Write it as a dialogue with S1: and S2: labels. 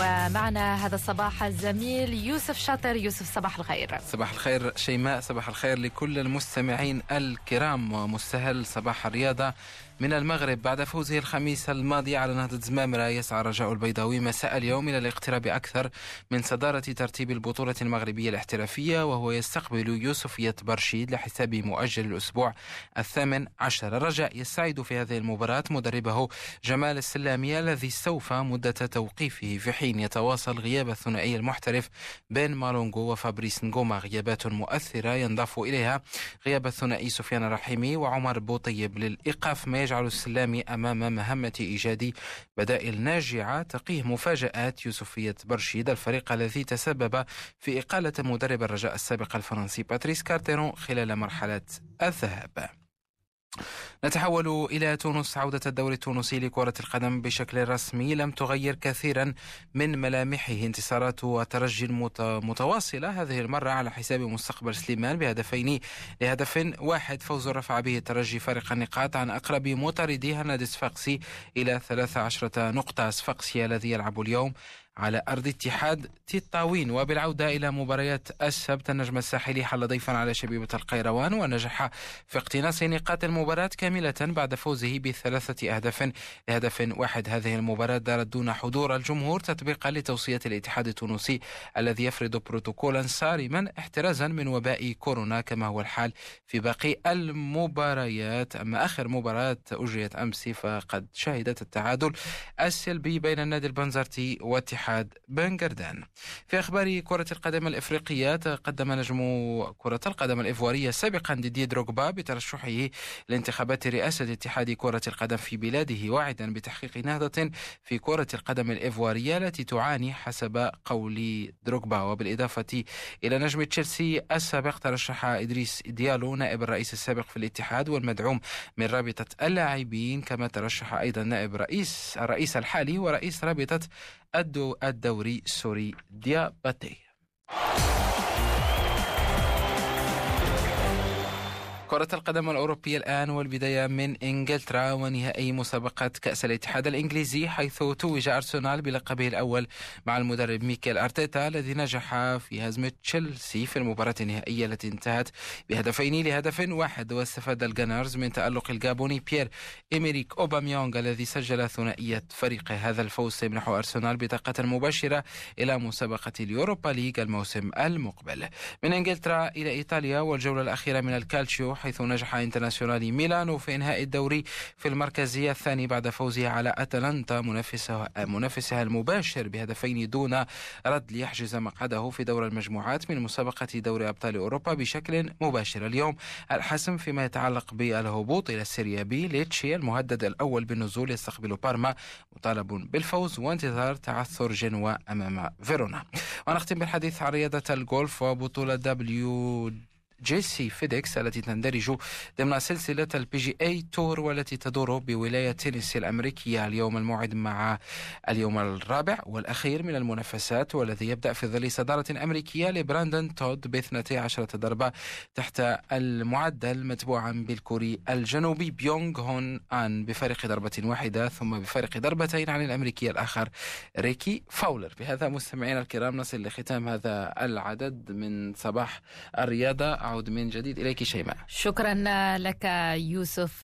S1: ومعنا هذا الصباح الزميل يوسف شاطر. يوسف صباح الخير.
S2: صباح الخير شيماء. صباح الخير لكل المستمعين الكرام. ومستهل صباح الرياضة من المغرب بعد فوزه الخميس الماضي على نهضة زمامرة يسعى رجاء البيضاوي مساء اليوم إلى الاقتراب أكثر من صدارة ترتيب البطولة المغربية الاحترافية وهو يستقبل يوسفية برشيد لحساب مؤجل الأسبوع الثامن عشر. الرجاء يستعد في هذه المباراة مدربه جمال السلامي الذي استوفى مدة توقيفه في حين يتواصل غياب الثنائي المحترف بين مالونغو وفابريس نغوما. غيابات مؤثرة ينضاف إليها غياب الثنائي سفيان الرحيمي وعمر بوطيب للإيقاف. ما يجعل السلامي أمام مهمة إيجاد بدائل ناجعة تقيه مفاجآت يوسفية برشيد الفريق الذي تسبب في إقالة مدرب الرجاء السابق الفرنسي باتريس كارتيرون خلال مرحلة الذهاب. نتحول إلى تونس عودة الدوري التونسي لكرة القدم بشكل رسمي. لم تغير كثيرا من ملامحه انتصارات وترجي متواصلة هذه المرة على حساب مستقبل سليمان بهدفين لهدف واحد. فوز رفع به الترجي فارق النقاط عن أقرب مطارديه النادي الصفاقسي إلى 13 نقطة. صفاقسي الذي يلعب اليوم على أرض اتحاد تطاوين. وبالعودة إلى مباريات السبت النجم الساحلي حل ضيفا على شبيبة القيروان ونجح في اقتناص نقاط المباراة كاملة بعد فوزه بثلاثة أهداف. لهدف واحد هذه المباراة دارت دون حضور الجمهور تطبيقا لتوصية الاتحاد التونسي الذي يفرض بروتوكولا صارما احترازا من وباء كورونا كما هو الحال في باقي المباريات. أما آخر مباراة أجريت أمس فقد شهدت التعادل السلبي بين النادي البنزرتي واتحاد اتحاد بنغردان في أخبار كرة القدم الإفريقية تقدم نجم كرة القدم الإيفوارية سابقا ديدي دروغبا بترشحه لانتخابات رئاسة اتحاد كرة القدم في بلاده واعدا بتحقيق نهضة في كرة القدم الإيفوارية التي تعاني حسب قول دروغبا. وبالإضافة إلى نجم تشيلسي السابق ترشح إدريس ديالو نائب الرئيس السابق في الاتحاد والمدعوم من رابطة اللاعبين كما ترشح أيضا نائب رئيس الرئيس الحالي ورئيس رابطة الدوري السوري دياباتي كرة القدم الأوروبية الآن والبداية من إنجلترا ونهائي مسابقة كأس الاتحاد الإنجليزي حيث توج أرسنال بلقبه الأول مع المدرب ميكيل أرتيتا الذي نجح في هزم تشيلسي في المباراة النهائية التي انتهت بهدفين لهدف واحد واستفاد ال Gunners من تألق الجابوني بيير إيميريك أوباميونغ الذي سجل ثنائية فريقه هذا الفوز سيمنح أرسنال بطاقة مباشرة إلى مسابقة اليوروبا ليج الموسم المقبل. من إنجلترا إلى إيطاليا والجولة الأخيرة من الكالتشيو حيث نجح انترناسيونالي ميلانو في إنهاء الدوري في المركز الثاني بعد فوزه على أتلانتا منافسها, منافسها المباشر بهدفين دون رد ليحجز مقعده في دور المجموعات من مسابقة دوري أبطال أوروبا بشكل مباشر. اليوم الحسم فيما يتعلق بالهبوط إلى ال Serie B ليتشي المهدد الأول بالنزول يستقبل بارما مطالب بالفوز وانتظار تعثر جنوا أمام فيرونا. ونختم بالحديث عن رياضة الجولف وبطولة WGC FedEx التي تندرج ضمن سلسلة ال PGA Tour والتي تدور بولاية تينيسي الأمريكية اليوم الموعد مع اليوم الرابع والأخير من المنافسات والذي يبدأ في ظل صدارة أمريكية لبراندون تود ب 12 ضربة تحت المعدل متبوعا بالكوري الجنوبي بيونغ هون آن بفارق ضربة واحدة ثم بفارق ضربتين عن الأمريكي الآخر ريكي فاولر. بهذا مستمعينا الكرام نصل لختام هذا العدد من صباح الرياضة. أعود من جديد إليك شيماء.
S1: شكرا لك يوسف.